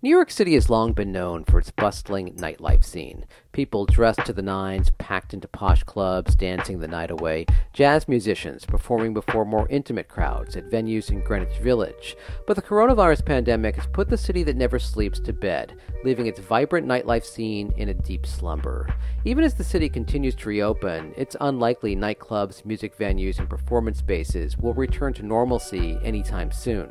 New York City has long been known for its bustling nightlife scene. People dressed to the nines, packed into posh clubs, dancing the night away, jazz musicians performing before more intimate crowds at venues in Greenwich Village. But the coronavirus pandemic has put the city that never sleeps to bed, leaving its vibrant nightlife scene in a deep slumber. Even as the city continues to reopen, it's unlikely nightclubs, music venues, and performance spaces will return to normalcy anytime soon.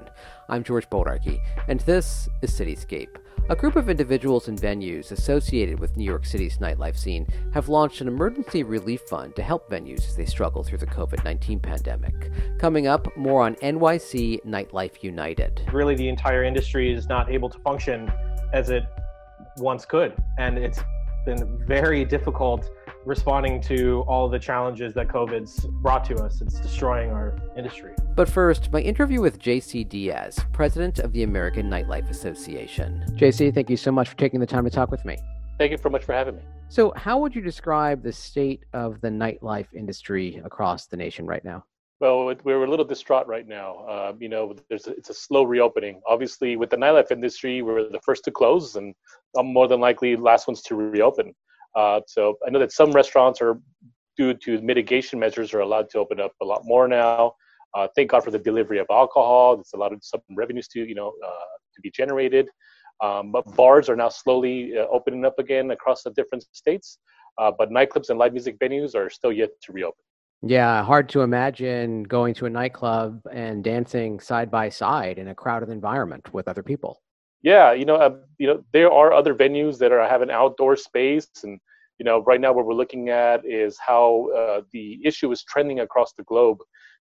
I'm George Bodarky, and this is Cityscape. A group of individuals and venues associated with New York City's nightlife scene have launched an emergency relief fund to help venues as they struggle through the COVID 19 pandemic. Coming up, more on NYC Nightlife United. Really, the entire industry is not able to function as it once could, and it's been very difficult responding to all the challenges that COVID's brought to us. It's destroying our industry. But first, my interview with JC Diaz, president of the American Nightlife Association. JC, thank you so much for taking the time to talk with me. Thank you so much for having me. So, how would you describe the state of the nightlife industry across the nation right now? Well, we're a little distraught right now. Uh, you know, there's a, it's a slow reopening. Obviously, with the nightlife industry, we're the first to close and I'm more than likely last ones to reopen. Uh, so I know that some restaurants are, due to mitigation measures, are allowed to open up a lot more now. Uh, thank God for the delivery of alcohol. There's a lot of some revenues to you know uh, to be generated. Um, but bars are now slowly uh, opening up again across the different states. Uh, but nightclubs and live music venues are still yet to reopen. Yeah, hard to imagine going to a nightclub and dancing side by side in a crowded environment with other people yeah, you know, uh, you know, there are other venues that are have an outdoor space, and you know, right now what we're looking at is how uh, the issue is trending across the globe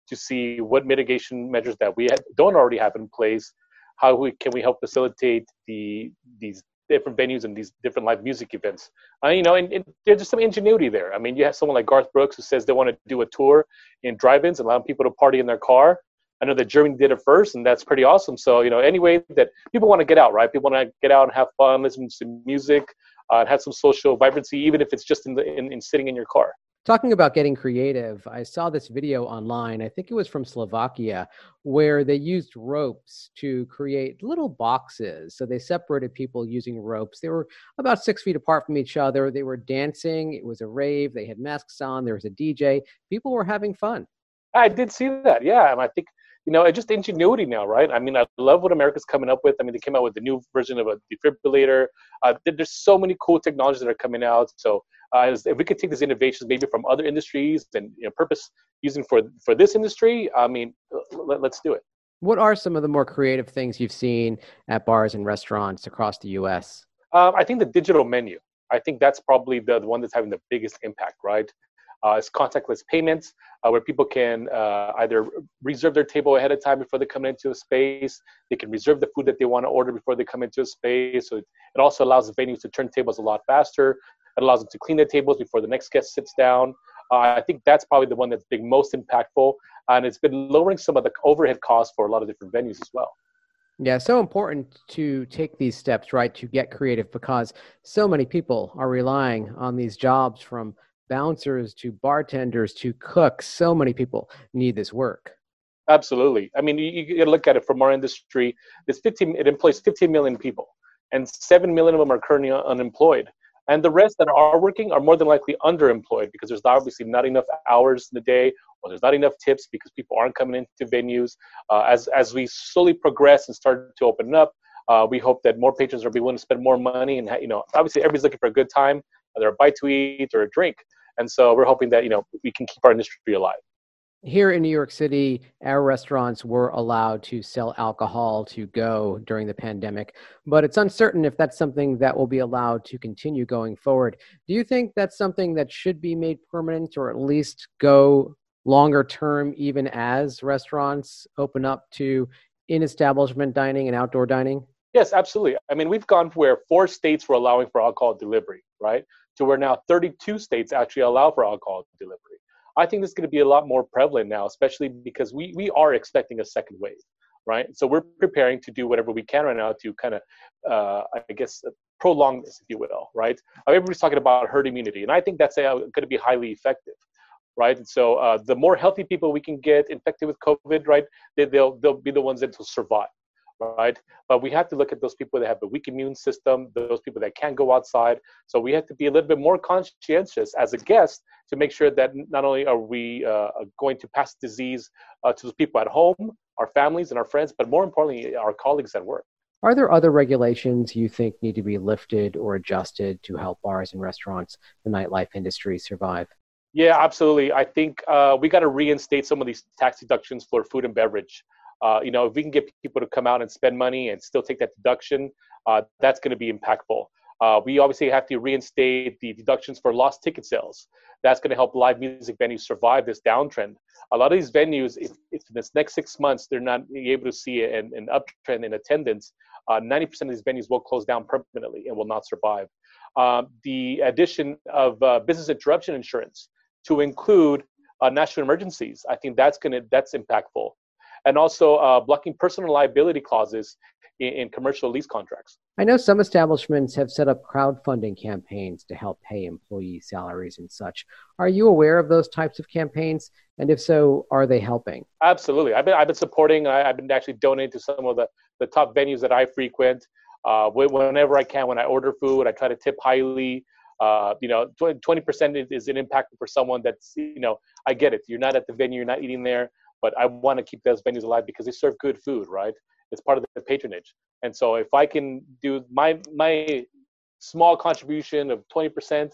to see what mitigation measures that we don't already have in place. How we, can we help facilitate the these different venues and these different live music events? Uh, you know, and, and, there's just some ingenuity there. I mean, you have someone like Garth Brooks who says they want to do a tour in drive-ins, allowing people to party in their car I know that Germany did it first, and that's pretty awesome. So, you know, anyway that people want to get out, right? People want to get out and have fun, listen to music, uh, and have some social vibrancy, even if it's just in, the, in, in sitting in your car. Talking about getting creative, I saw this video online. I think it was from Slovakia, where they used ropes to create little boxes. So they separated people using ropes. They were about six feet apart from each other. They were dancing. It was a rave. They had masks on. There was a DJ. People were having fun. I did see that. Yeah, and I think you know, just ingenuity now, right? I mean, I love what America's coming up with. I mean, they came out with the new version of a defibrillator. Uh, there's so many cool technologies that are coming out. So uh, if we could take these innovations maybe from other industries and you know, purpose using for for this industry, I mean, let, let's do it. What are some of the more creative things you've seen at bars and restaurants across the U.S.? Um, I think the digital menu. I think that's probably the, the one that's having the biggest impact, right? Uh, it's contactless payments uh, where people can uh, either reserve their table ahead of time before they come into a space. They can reserve the food that they want to order before they come into a space. So it, it also allows the venues to turn tables a lot faster. It allows them to clean their tables before the next guest sits down. I think that's probably the one that's been most impactful, and it's been lowering some of the overhead costs for a lot of different venues as well. Yeah, so important to take these steps, right, to get creative because so many people are relying on these jobs from bouncers to bartenders to cooks. So many people need this work. Absolutely. I mean, you, you look at it from our industry. It's 15. It employs 15 million people, and seven million of them are currently unemployed. And the rest that are working are more than likely underemployed because there's obviously not enough hours in the day, or there's not enough tips because people aren't coming into venues. Uh, as as we slowly progress and start to open up, uh, we hope that more patrons will be willing to spend more money. And you know, obviously, everybody's looking for a good time, either a bite to eat or a drink. And so we're hoping that you know we can keep our industry alive. Here in New York City, our restaurants were allowed to sell alcohol to go during the pandemic, but it's uncertain if that's something that will be allowed to continue going forward. Do you think that's something that should be made permanent or at least go longer term, even as restaurants open up to in establishment dining and outdoor dining? Yes, absolutely. I mean, we've gone where four states were allowing for alcohol delivery, right? To where now 32 states actually allow for alcohol delivery. I think this is going to be a lot more prevalent now, especially because we, we are expecting a second wave, right? So we're preparing to do whatever we can right now to kind of, uh, I guess, prolong this, if you will, right? Everybody's talking about herd immunity, and I think that's uh, going to be highly effective right? And so uh, the more healthy people we can get infected with COVID, right, they, will they'll be the ones that will survive. Right? But we have to look at those people that have a weak immune system, those people that can't go outside. So we have to be a little bit more conscientious as a guest to make sure that not only are we uh, going to pass disease uh, to the people at home, our families and our friends, but more importantly, our colleagues at work. Are there other regulations you think need to be lifted or adjusted to help bars and restaurants, the nightlife industry, survive? Yeah, absolutely. I think uh, we got to reinstate some of these tax deductions for food and beverage. Uh, you know, if we can get people to come out and spend money and still take that deduction, uh, that's going to be impactful. Uh, we obviously have to reinstate the deductions for lost ticket sales. That's going to help live music venues survive this downtrend. A lot of these venues, if, if in this next six months they're not able to see an, an uptrend in attendance, uh, 90% of these venues will close down permanently and will not survive. Um, the addition of uh, business interruption insurance to include uh, national emergencies, I think that's going to that's impactful and also uh, blocking personal liability clauses in, in, commercial lease contracts. I know some establishments have set up crowdfunding campaigns to help pay employee salaries and such. Are you aware of those types of campaigns? And if so, are they helping? Absolutely. I've been, I've been supporting, I, have been actually donating to some of the, the top venues that I frequent. Uh, whenever I can, when I order food, I try to tip highly. Uh, you know, 20 percent is an impact for someone that's, you know, I get it. You're not at the venue, you're not eating there but I want to keep those venues alive because they serve good food, right? It's part of the patronage. And so if I can do my my small contribution of 20%,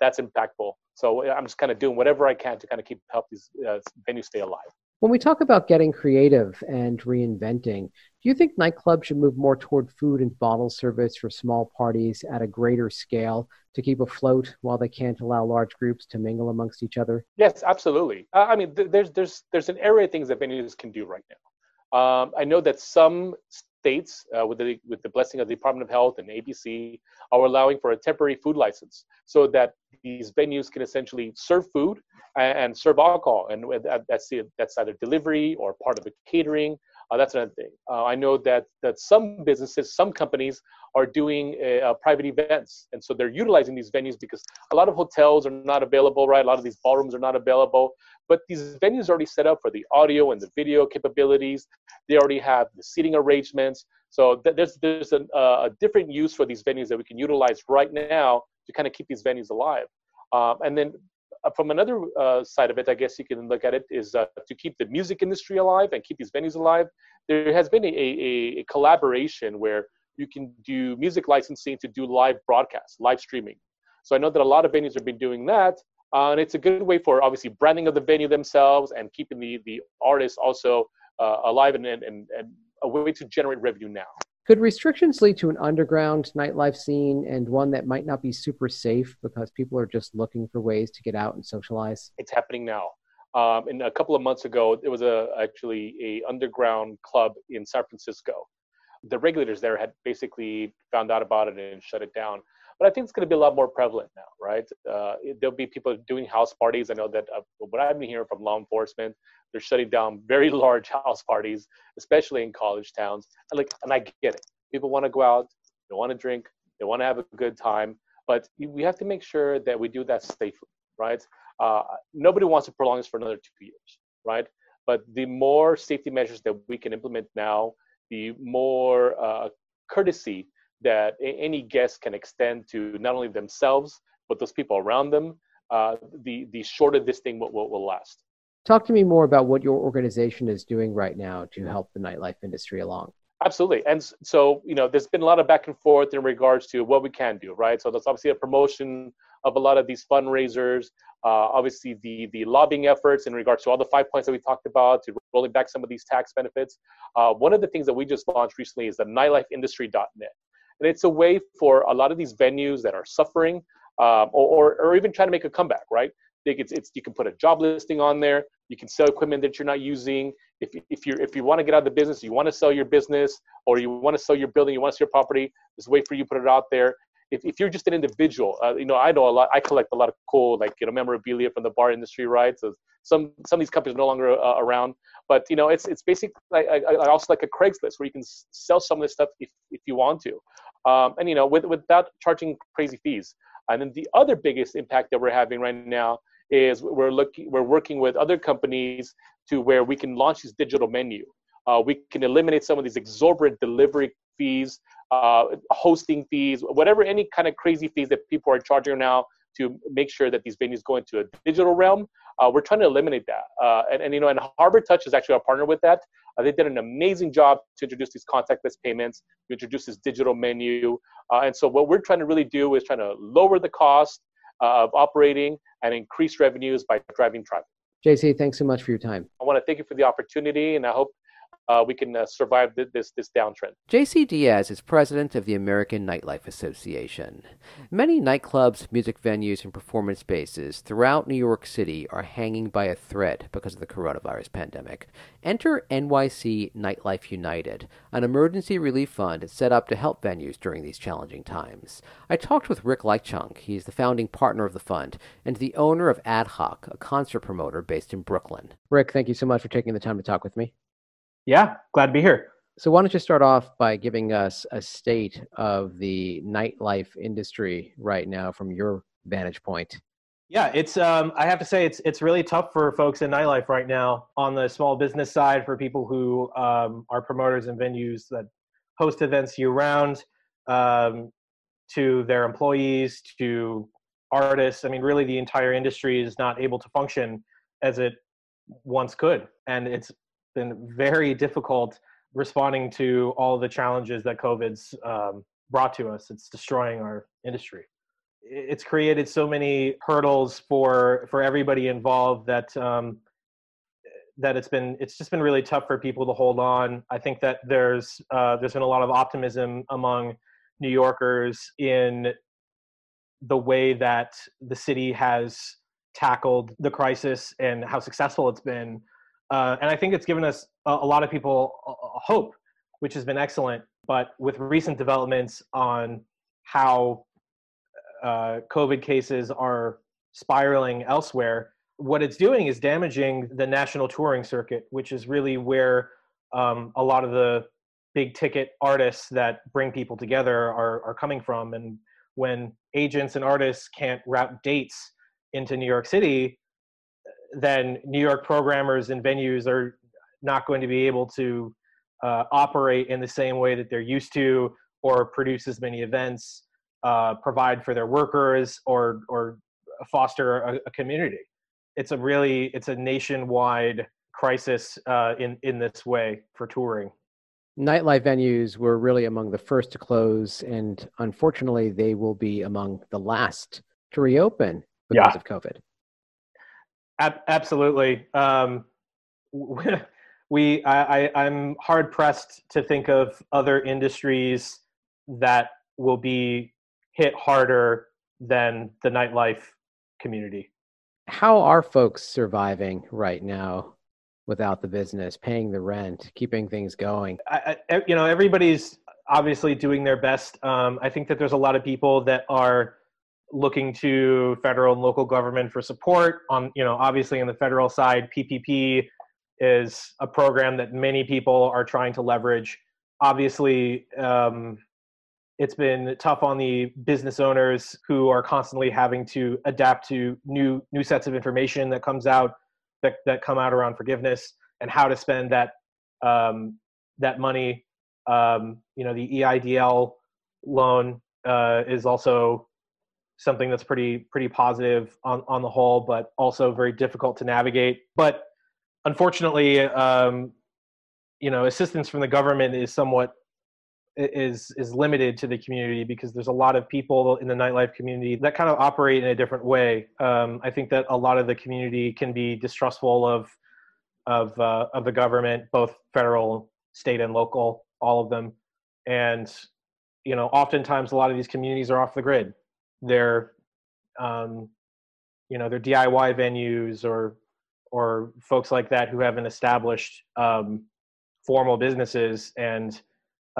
that's impactful. So I'm just kind of doing whatever I can to kind of keep help these uh, venues stay alive. When we talk about getting creative and reinventing, do you think nightclubs should move more toward food and bottle service for small parties at a greater scale to keep afloat while they can't allow large groups to mingle amongst each other? Yes, absolutely. I mean, th- there's there's there's an array of things that venues can do right now. Um, I know that some states, uh, with the with the blessing of the Department of Health and ABC, are allowing for a temporary food license so that these venues can essentially serve food and, and serve alcohol, and that's that's either delivery or part of the catering. Uh, that's another thing. Uh, I know that that some businesses, some companies are doing uh, private events, and so they're utilizing these venues because a lot of hotels are not available, right? A lot of these ballrooms are not available, but these venues are already set up for the audio and the video capabilities. They already have the seating arrangements. So th- there's there's a, a different use for these venues that we can utilize right now to kind of keep these venues alive. Um, and then uh, from another uh, side of it, I guess you can look at it is uh, to keep the music industry alive and keep these venues alive. There has been a, a, a, collaboration where you can do music licensing to do live broadcasts, live streaming. So I know that a lot of venues have been doing that, uh, and it's a good way for obviously branding of the venue themselves and keeping the the artists also uh, alive and, and and a way to generate revenue now. Could restrictions lead to an underground nightlife scene and one that might not be super safe because people are just looking for ways to get out and socialize? It's happening now. Um, and a couple of months ago, there was a actually a underground club in San Francisco. The regulators there had basically found out about it and shut it down. But I think it's going to be a lot more prevalent now, right? Uh, there'll be people doing house parties. I know that uh, what I've been hearing from law enforcement, they're shutting down very large house parties, especially in college towns. And like, and I get it. People want to go out, they want to drink, they want to have a good time, but we have to make sure that we do that safely, right? Uh, nobody wants to prolong this for another two years, right? But the more safety measures that we can implement now, the more uh, courtesy that any guest can extend to not only themselves but those people around them, uh, the the shorter this thing will, will, will last. Talk to me more about what your organization is doing right now to help the nightlife industry along. Absolutely. And so, you know, there's been a lot of back and forth in regards to what we can do, right? So that's obviously a promotion of a lot of these fundraisers. Uh, obviously, the the lobbying efforts in regards to all the five points that we talked about, to rolling back some of these tax benefits. Uh, one of the things that we just launched recently is the nightlifeindustry.net. And it's a way for a lot of these venues that are suffering um, or, or, even trying to make a comeback, right? It's, it's, you can put a job listing on there. You can sell equipment that you're not using. If, if, you if you want to get out of the business, you want to sell your business or you want to sell your building, you want to sell your property, there's a way for you to put it out there. If, if you're just an individual, uh, you know, I know a lot, I collect a lot of cool, like, you know, memorabilia from the bar industry, right? So some, some of these companies are no longer uh, around, but, you know, it's, it's basically like, also like a Craigslist where you can sell some of this stuff if, if you want to um, and you know with, without charging crazy fees. And then the other biggest impact that we're having right now is we're looking we're working with other companies to where we can launch this digital menu. Uh, we can eliminate some of these exorbitant delivery fees, uh, hosting fees, whatever any kind of crazy fees that people are charging now to make sure that these venues go into a digital realm. Uh, we're trying to eliminate that. Uh, and, and, you know, and Harbortouch is actually our partner with that. Uh, they did an amazing job to introduce these contactless payments. to introduce this digital menu. Uh, and so what we're trying to really do is trying to lower the cost uh, of operating and increase revenues by driving traffic. JC, thanks so much for your time. I want to thank you for the opportunity, and I hope uh, we can uh, survive th- this this downtrend. JC Diaz is president of the American Nightlife Association. Many nightclubs, music venues, and performance spaces throughout New York City are hanging by a thread because of the coronavirus pandemic. Enter NYC Nightlife United, an emergency relief fund set up to help venues during these challenging times. I talked with Ric Leichtung. He's the founding partner of the fund and the owner of Ad Hoc, a concert promoter based in Brooklyn. Rick, thank you so much for taking the time to talk with me. Yeah, glad to be here. So, why don't you start off by giving us a state of the nightlife industry right now from your vantage point? Yeah, it's. Um, I have to say, it's it's really tough for folks in nightlife right now. On the small business side, for people who um, are promoters and venues that host events year round, um, to their employees, to artists. I mean, really, the entire industry is not able to function as it once could, and it's been very difficult responding to all the challenges that COVID's um, brought to us. It's destroying our industry. It's created so many hurdles for for everybody involved that um, that it's been it's just been really tough for people to hold on. I think that there's uh, there's been a lot of optimism among New Yorkers in the way that the city has tackled the crisis and how successful it's been uh, and I think it's given us a, a lot of people a, a hope, which has been excellent. But with recent developments on how uh, COVID cases are spiraling elsewhere, what it's doing is damaging the national touring circuit, which is really where um, a lot of the big ticket artists that bring people together are, are coming from. And when agents and artists can't route dates into New York City, then New York programmers and venues are not going to be able to uh, operate in the same way that they're used to, or produce as many events, uh, provide for their workers, or or foster a, a, community. It's a really it's a nationwide crisis uh, in in this way for touring. Nightlife venues were really among the first to close, and unfortunately, they will be among the last to reopen because yeah. of COVID. Ab- absolutely. Um, we, I, I, I'm hard pressed to think of other industries that will be hit harder than the nightlife community. How are folks surviving right now without the business, paying the rent, keeping things going? I, I, you know, everybody's obviously doing their best. Um, I think that there's a lot of people that are looking to federal and local government for support on you know obviously on the federal side ppp is a program that many people are trying to leverage. Obviously um, it's been tough on the business owners who are constantly having to adapt to new new sets of information that comes out that, that come out around forgiveness and how to spend that um, that money. Um, you know the eidl loan uh, is also something that's pretty pretty positive on on the whole, but also very difficult to navigate. But unfortunately, um, you know, assistance from the government is somewhat is is limited to the community because there's a lot of people in the nightlife community that kind of operate in a different way. Um, I think that a lot of the community can be distrustful of of uh, of the government, both federal, state, and local, all of them, and you know, oftentimes a lot of these communities are off the grid their um, you know their DIY venues or or folks like that who haven't established um, formal businesses and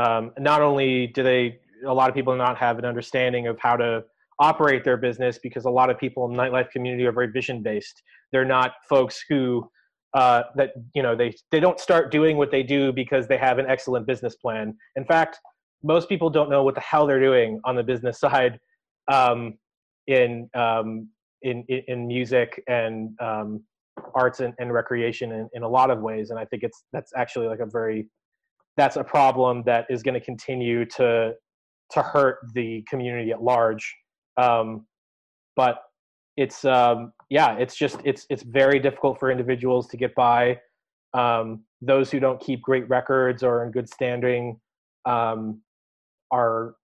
um, not only do they a lot of people not have an understanding of how to operate their business because a lot of people in the nightlife community are very vision based they're not folks who uh, that you know they they don't start doing what they do because they have an excellent business plan. In fact most people don't know what the hell they're doing on the business side um, in, um, in, in music and um, arts and, and recreation in, in a lot of ways. And I think it's that's actually like a very that's a problem that is going to continue to to hurt the community at large. Um, but it's um, yeah, it's just it's it's very difficult for individuals to get by. Um, those who don't keep great records or in good standing um, are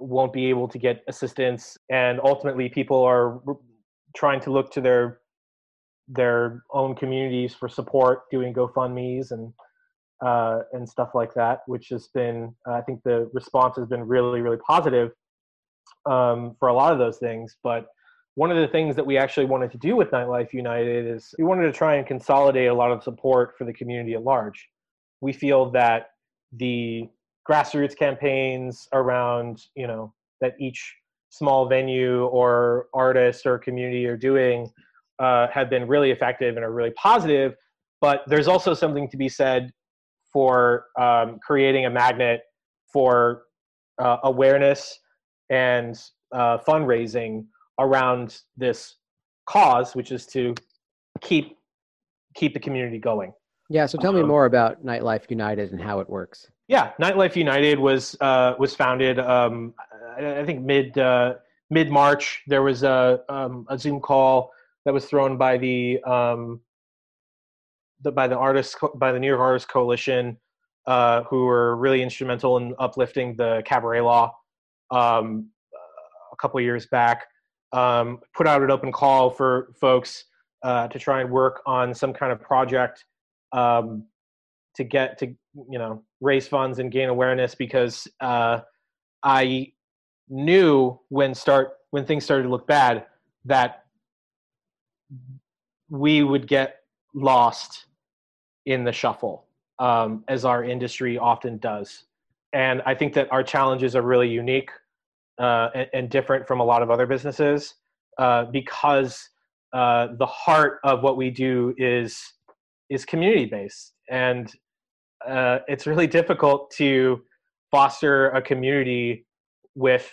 won't be able to get assistance, and ultimately, people are trying to look to their their own communities for support, doing GoFundmes and uh, and stuff like that, which has been I think the response has been really really positive um, for a lot of those things. But one of the things that we actually wanted to do with Nightlife United is we wanted to try and consolidate a lot of support for the community at large. We feel that the grassroots campaigns around you know that each small venue or artist or community are doing uh, have been really effective and are really positive. But there's also something to be said for um, creating a magnet for uh, awareness and uh, fundraising around this cause, which is to keep keep the community going. Yeah. So tell me um, more about Nightlife United and how it works. Yeah, Nightlife United was uh, was founded. Um, I think mid uh, mid March. There was a um, a Zoom call that was thrown by the um, the by the artists by the New York Artists Coalition, uh, who were really instrumental in uplifting the cabaret law um, a couple years back. Um, put out an open call for folks uh, to try and work on some kind of project um, to get to you know raise funds and gain awareness because uh, I knew when start when things started to look bad that we would get lost in the shuffle um, as our industry often does. And i think that our challenges are really unique uh, and, and, different from a lot of other businesses uh, because uh, the heart of what we do is is community based and uh, it's really difficult to foster a community with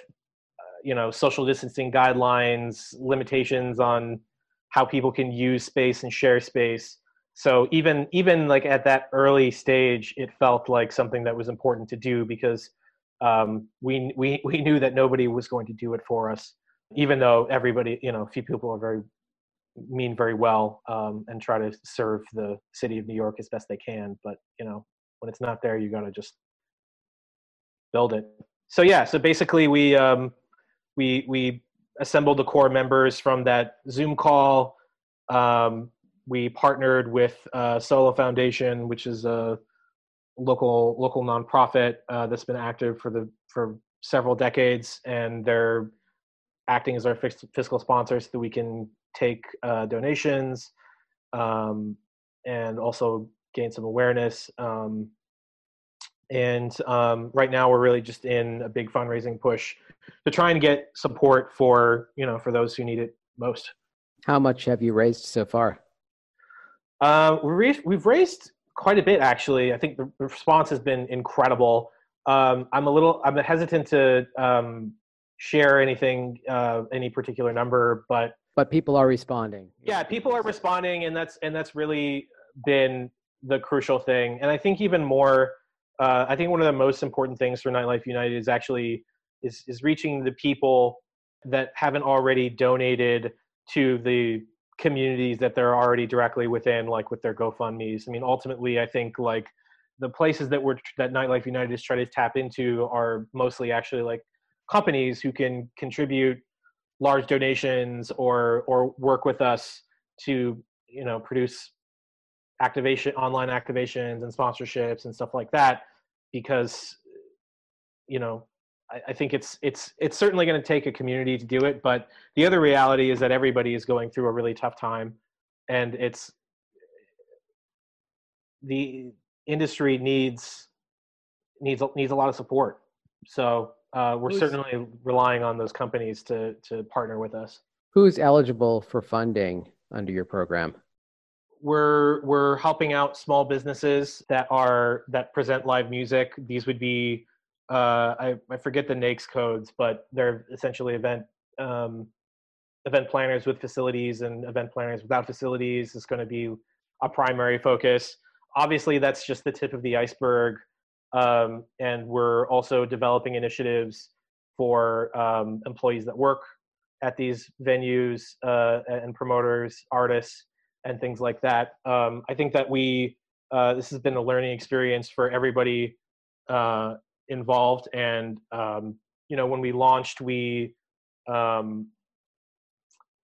uh, you know social distancing guidelines limitations on how people can use space and share space. So even even like at that early stage it felt like something that was important to do because um, we we we knew that nobody was going to do it for us even though everybody you know a few people are very mean very well um, and try to serve the city of new york as best they can. But you know when it's not there you got to just build it. So yeah so basically we um, we we assembled the core members from that zoom call. Um, we partnered with uh, Solo Foundation, which is a local local nonprofit uh, that's been active for the for several decades, and they're acting as our fiscal sponsors so that we can take uh, donations um, and also gain some awareness. Um, and um, right now, we're really just in a big fundraising push to try and get support for you know for those who need it most. How much have you raised so far? Uh, we've raised quite a bit, actually. I think the response has been incredible. Um, I'm a little, I'm hesitant to um, share anything, uh, any particular number, but but people are responding. Yeah, people are responding, and that's and that's really been the crucial thing. And I think even more, uh, I think one of the most important things for Nightlife United is actually is is reaching the people that haven't already donated to the communities that they're already directly within, like with their GoFundmes. I mean, ultimately, I think like the places that we're that Nightlife United is trying to tap into are mostly actually like companies who can contribute large donations or or work with us to you know produce activation online activations and sponsorships and stuff like that because you know I, I think it's it's it's certainly going to take a community to do it, but the other reality is that everybody is going through a really tough time, and it's the industry needs needs needs a lot of support. So uh, we're Who's, certainly relying on those companies to to partner with us. Who's eligible for funding under your program? We're we're helping out small businesses that are that present live music. These would be uh, I, I forget the NAICS codes, but they're essentially event um, event planners with facilities and event planners without facilities is going to be a primary focus. Obviously, that's just the tip of the iceberg. Um, and we're also developing initiatives for um, employees that work at these venues uh, and promoters, artists, and things like that. Um, I think that we uh, this has been a learning experience for everybody uh, involved, and um, you know when we launched, we um,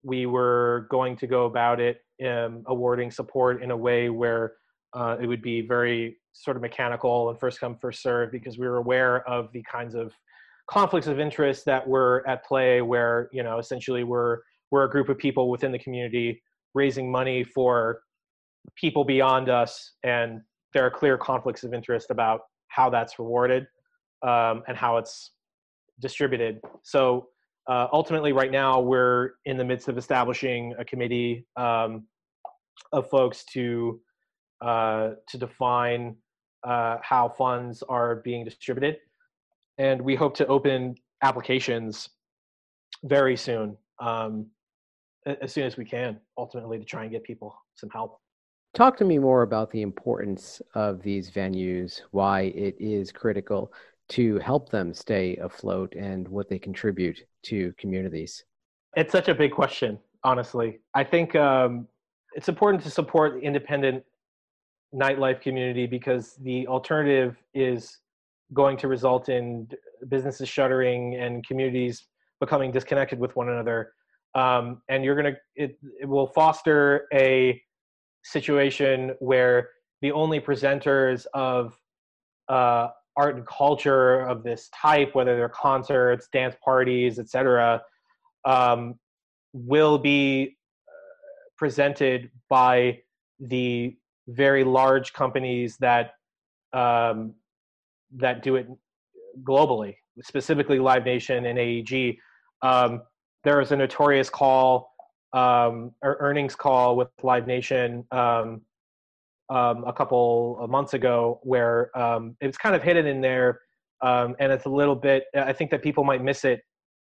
we were going to go about it um, awarding support in a way where uh, it would be very sort of mechanical and first come first serve because we were aware of the kinds of conflicts of interest that were at play where you know essentially we're we're a group of people within the community raising money for people beyond us and there are clear conflicts of interest about how that's rewarded um, and how it's distributed. So uh, ultimately right now we're in the midst of establishing a committee um, of folks to uh, to define uh, how funds are being distributed. And we hope to open applications very soon. Um, as soon as we can ultimately to try and get people some help. Talk to me more about the importance of these venues why it is critical to help them stay afloat and what they contribute to communities. It's such a big question honestly. I think um, it's important to support the independent nightlife community because the alternative is going to result in businesses shuttering and communities becoming disconnected with one another. Um, and you're to, it, it will foster a situation where the only presenters of uh, art and culture of this type, whether they're concerts, dance parties, etc., um, will be uh, presented by the very large companies that um, that do it globally, specifically Live Nation and AEG. Um, there was a notorious call, um, or earnings call with Live Nation um, um a couple of months ago, where um, it was kind of hidden in there, um, and it's a little bit. I think that people might miss it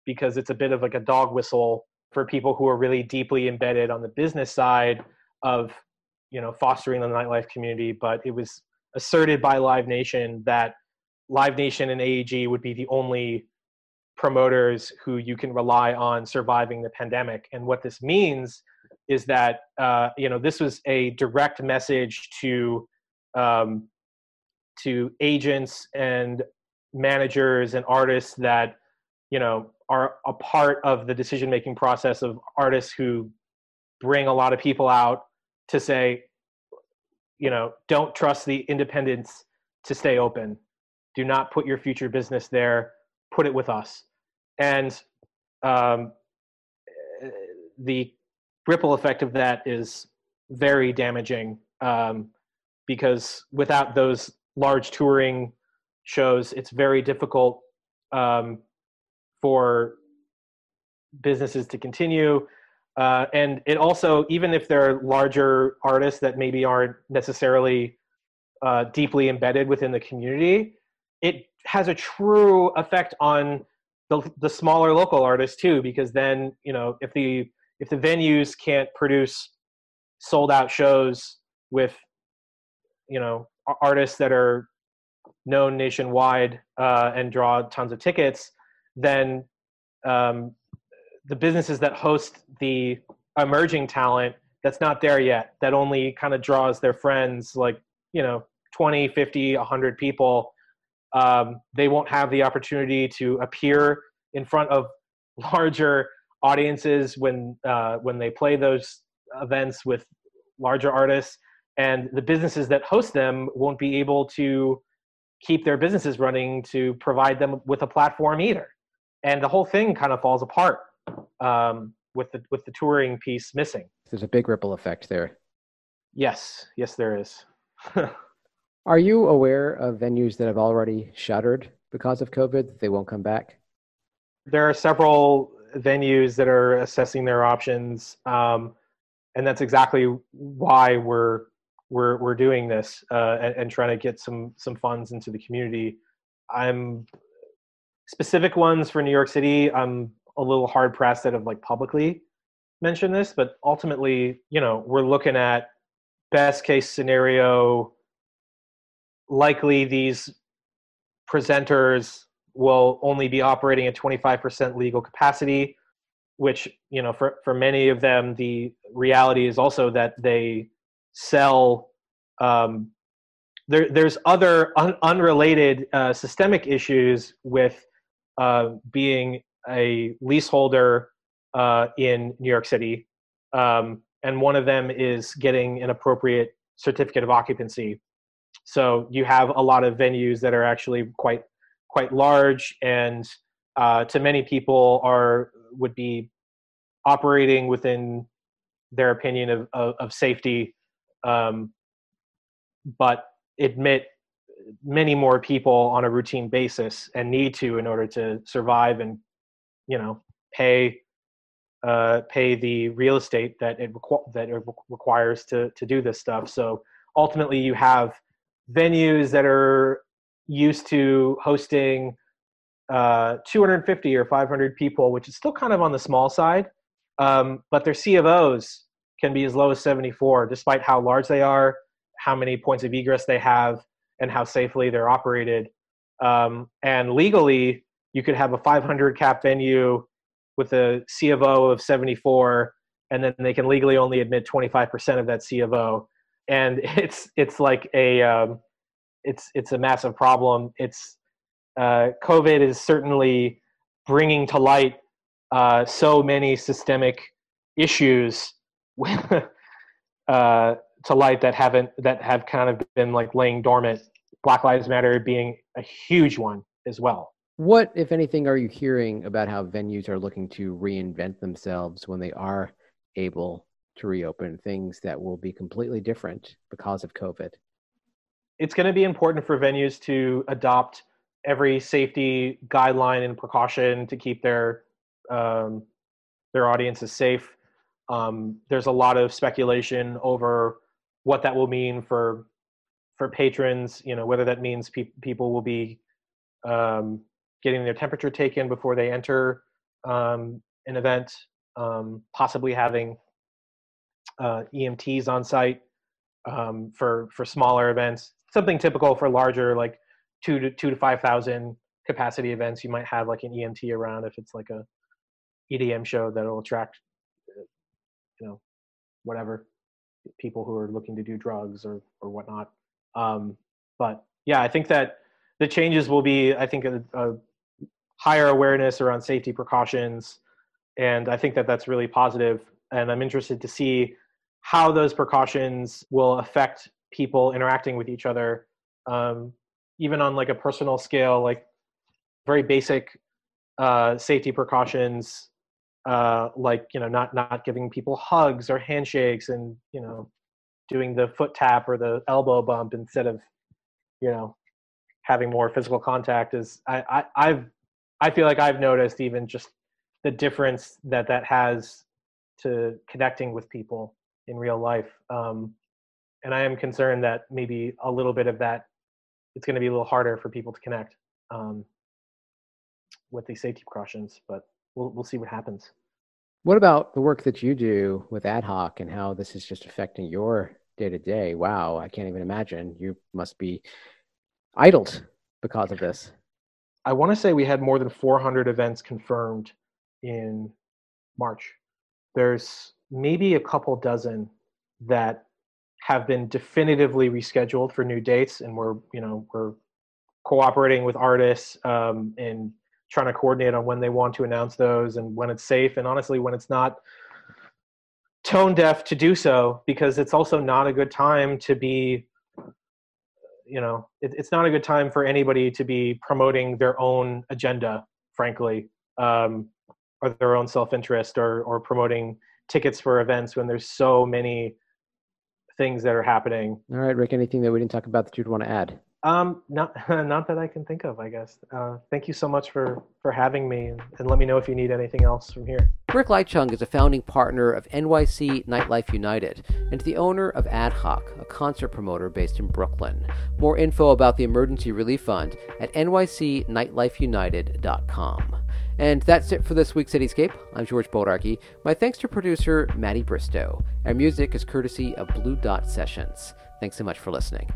because it's a bit of like a dog whistle for people who are really deeply embedded on the business side of you know fostering the nightlife community. But it was asserted by Live Nation that Live Nation and AEG would be the only promoters who you can rely on surviving the pandemic. And what this means is that uh, you know this was a direct message to um, to agents and managers and artists that you know are a part of the decision making process of artists who bring a lot of people out to say you know don't trust the independents to stay open. Do not put your future business there. Put it with us and um, the ripple effect of that is very damaging um, because without those large touring shows it's very difficult um, for businesses to continue. Uh, and it also even if they're larger artists that maybe aren't necessarily uh, deeply embedded within the community it has a true effect on the, the smaller local artists too because then you know if the if the venues can't produce sold out shows with you know artists that are known nationwide uh, and draw tons of tickets then um, the businesses that host the emerging talent that's not there yet that only kind of draws their friends like you know 20 50 100 people um, they won't have the opportunity to appear in front of larger audiences when uh, when they play those events with larger artists. And the businesses that host them won't be able to keep their businesses running to provide them with a platform either. And the whole thing kind of falls apart um, with the with the touring piece missing. There's a big ripple effect there. Yes. Yes there is Are you aware of venues that have already shuttered because of COVID that they won't come back? There are several venues that are assessing their options, um, and that's exactly why we're we're we're doing this uh, and, and, trying to get some some funds into the community. I'm specific ones for New York City. I'm a little hard pressed out of like publicly mention this, but ultimately, you know, we're looking at best case scenario. Likely, these presenters will only be operating at 25% legal capacity, which, you know, for, for many of them, the reality is also that they sell. Um, there, there's other un- unrelated uh, systemic issues with uh, being a leaseholder uh, in New York City, um, and one of them is getting an appropriate certificate of occupancy. So you have a lot of venues that are actually quite quite large, and uh, to many people are would be operating within their opinion of of, of safety, um, but admit many more people on a routine basis and need to in order to survive and you know pay uh, pay the real estate that it requ- that it requires to to do this stuff. So ultimately, you have venues that are used to hosting uh, 250 or 500 people, which is still kind of on the small side, um, but their C of O's can be as low as 74, despite how large they are, how many points of egress they have, and how safely they're operated. Um, and legally, you could have a 500 cap venue with a C of O of 74, and then they can legally only admit 25% of that C of O. And it's it's like a um, it's it's a massive problem. It's uh, COVID is certainly bringing to light uh, so many systemic issues uh, to light that haven't that have kind of been like laying dormant. Black Lives Matter being a huge one as well. What, if anything, are you hearing about how venues are looking to reinvent themselves when they are able to reopen things that will be completely different because of COVID? It's going to be important for venues to adopt every safety guideline and precaution to keep their um, their audiences safe. Um, there's a lot of speculation over what that will mean for for patrons. You know, whether that means pe- people will be um, getting their temperature taken before they enter um, an event, um, possibly having uh, EMTs on site um, for for smaller events. Something typical for larger, like two to two to five thousand capacity events. You might have like an EMT around if it's like a EDM show that'll attract, you know, whatever people who are looking to do drugs or or whatnot. Um, but yeah, I think that the changes will be, I think, a, a higher awareness around safety precautions. And I think that that's really positive. And I'm interested to see how those precautions will affect people interacting with each other, um, even on like a personal scale, like very basic uh, safety precautions, uh, like you know, not not giving people hugs or handshakes, and you know, doing the foot tap or the elbow bump instead of, you know, having more physical contact. Is I, I I've I feel like I've noticed even just the difference that that has to connecting with people in real life. Um, and I am concerned that maybe a little bit of that it's going to be a little harder for people to connect um, with these safety precautions. But we'll we'll see what happens. What about the work that you do with ad hoc and how this is just affecting your day to day? Wow, I can't even imagine. You must be idled because of this. I want to say we had more than 400 events confirmed in March. There's maybe a couple dozen that have been definitively rescheduled for new dates, and we're you know we're cooperating with artists um, and trying to coordinate on when they want to announce those and when it's safe, and honestly when it's not tone deaf to do so because it's also not a good time to be you know it, it's not a good time for anybody to be promoting their own agenda frankly um, or their own self-interest or or promoting tickets for events when there's so many things that are happening all right rick anything that we didn't talk about that you'd want to add um, not not that I can think of. I guess. Uh, thank you so much for for having me, and, and, let me know if you need anything else from here. Ric Leichtung is a founding partner of NYC Nightlife United and the owner of Ad Hoc, a concert promoter based in Brooklyn. More info about the Emergency Relief Fund at nycnightlifeunited.com. And that's it for this week's Cityscape. I'm George Bodarky. My thanks to producer Maddie Bristow. Our music is courtesy of Blue Dot Sessions. Thanks so much for listening.